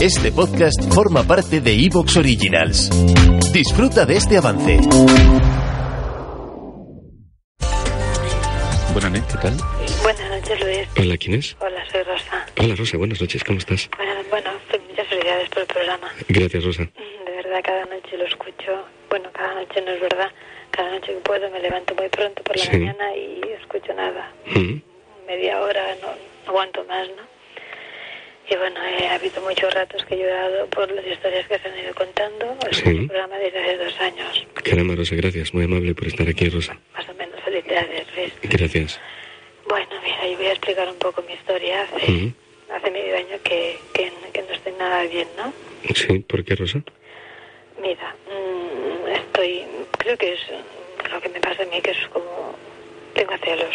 Este podcast forma parte de Evox Originals. Disfruta de este avance. Buenas noches, ¿qué tal? Buenas noches, Luis. Hola, ¿quién es? Hola, soy Rosa. Hola, Rosa, buenas noches, ¿cómo estás? Bueno, bueno, pues muchas felicidades por el programa. Gracias, Rosa. De verdad, cada noche lo escucho. Bueno, cada noche no es verdad. Cada noche que puedo me levanto muy pronto por la Sí. mañana y escucho nada. Mm, Media hora, no, no aguanto más, ¿no? Y bueno, eh, ha habido muchos ratos que he llorado por las historias que se han ido contando. Es Sí. un programa desde hace dos años, Caramba, Rosa, gracias. Muy amable por estar aquí, Rosa. más o menos. Felicidades, Luis. Gracias. Bueno, mira, yo voy a explicar un poco mi historia. Hace, Mm, hace medio año que, que, que no estoy nada bien, ¿no? Sí, ¿por qué, Rosa? Mira, mm, estoy, creo que es lo que me pasa a mí, que es como, tengo celos.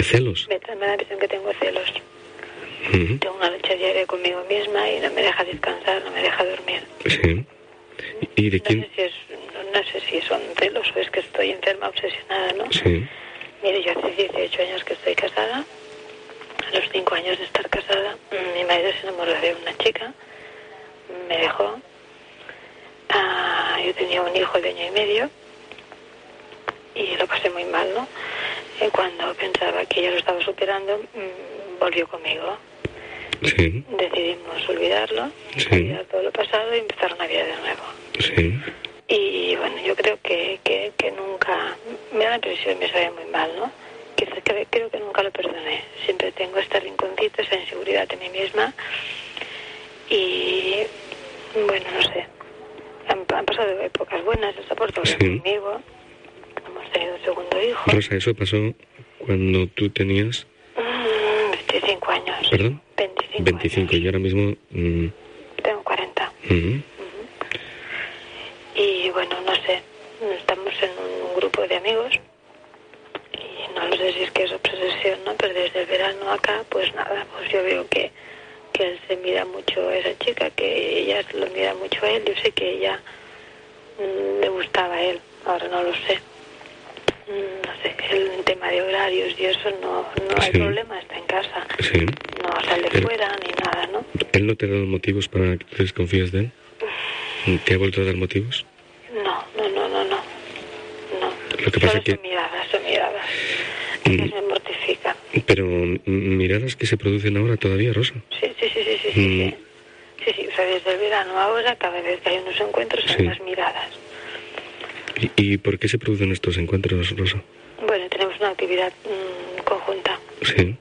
¿Celos? Me, me da la impresión que tengo celos. Mm, Tengo una lucha conmigo misma y no me deja descansar, no me deja dormir. Sí. ¿Y de No quién? sé si es, no, no sé si son celos o es que estoy enferma, obsesionada, ¿no? Sí. Mire, yo hace 18 años que estoy casada. A los 5 años de estar casada, mm, mi marido se enamoró de una chica, me dejó. Ah, yo tenía un hijo de año y medio y lo pasé muy mal, ¿no? Y cuando pensaba que ya lo estaba superando, mm, volvió conmigo. Sí. Decidimos olvidarlo, Sí. olvidar todo lo pasado y empezar una vida de nuevo. Sí. Y bueno, yo creo que, que, que nunca, me da la impresión, me sabe muy mal, ¿no? Que, que- creo que nunca lo perdoné. Siempre tengo este rinconcito, esa inseguridad de mí misma. Y bueno, no sé. Han, han pasado épocas buenas, portado bien Sí. conmigo. Hemos tenido un segundo hijo. Rosa, eso pasó cuando tú tenías, Mm, 25 años. ¿Perdón? 25. 25 y años. ahora mismo... mm, Tengo 40. mm, Y bueno, no sé, estamos en un grupo de amigos y no lo sé si es que es obsesión, ¿no? Pero desde el verano acá, pues nada, pues yo veo que, que él se mira mucho a esa chica, que ella lo mira mucho a él, yo sé que ella mm, le gustaba a él, ahora no lo sé. No sé, el tema de horarios y eso no, no hay problema, está en casa, Sí. No sale Pero- fuera ni nada, ¿no? ¿Él no te ha dado motivos para que te desconfíes de él? ¿Te ha vuelto a dar motivos? No, no, no, no, no. No. Lo que pasa Solo que- son miradas, son miradas. Es que Mm. me mortifican. Pero miradas que se producen ahora todavía, Rosa. Sí, sí, sí, sí, sí, sí. Mm. Sí, sí, o sea, desde el verano ahora, cada vez que hay unos encuentros, hay Sí. más miradas. ¿Y, y por qué se producen estos encuentros, Rosa? Bueno, tenemos una actividad mm, conjunta. Sí.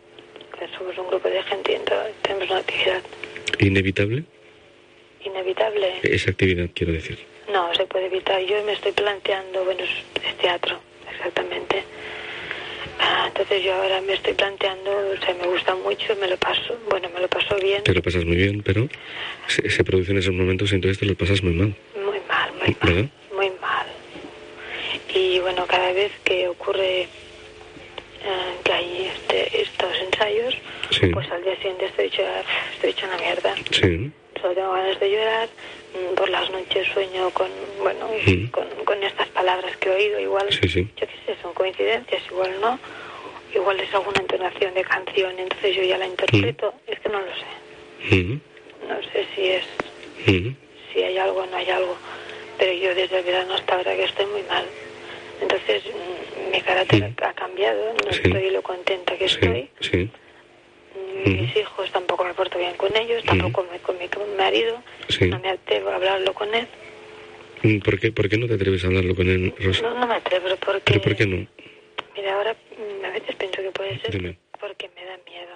Somos un grupo de gente y entonces tenemos una actividad ¿Inevitable? inevitable. Esa actividad, quiero decir. No, se puede evitar. Yo me estoy planteando, bueno, es, es teatro, exactamente. Ah, entonces yo ahora me estoy planteando, o sea, me gusta mucho, me lo paso, bueno, me lo paso bien, Te lo pasas muy bien, pero se, se producen esos momentos y entonces te lo pasas muy mal. muy mal, muy mal, ¿Verdad? muy mal. Y bueno, cada vez que ocurre eh, que hay este, estos ensayos, Sí. pues al día siguiente estoy hecha, estoy hecha una mierda. Sí. Solo tengo ganas de llorar. mm, Por las noches sueño con, bueno, Mm. con, con estas palabras que he oído. Igual, Sí, yo qué sé, son coincidencias, igual no. Igual es alguna entonación de canción, entonces yo ya la interpreto. Mm. Es que no lo sé. No sé si es, si hay algo o no hay algo. Pero yo desde el verano hasta ahora que estoy muy mal. Entonces mi carácter ha cambiado, no estoy lo contenta que estoy. Sí, Mis hijos tampoco me porto bien con ellos, tampoco me- con mi con mi marido. Sí. No me atrevo a hablarlo con él. Mm, ¿Por qué, ¿Por qué no te atreves a hablarlo con él, Rosa? No, no me atrevo porque... ¿Pero por qué no? Mira, ahora mm, a veces pienso que puede ser Dime. porque me da miedo.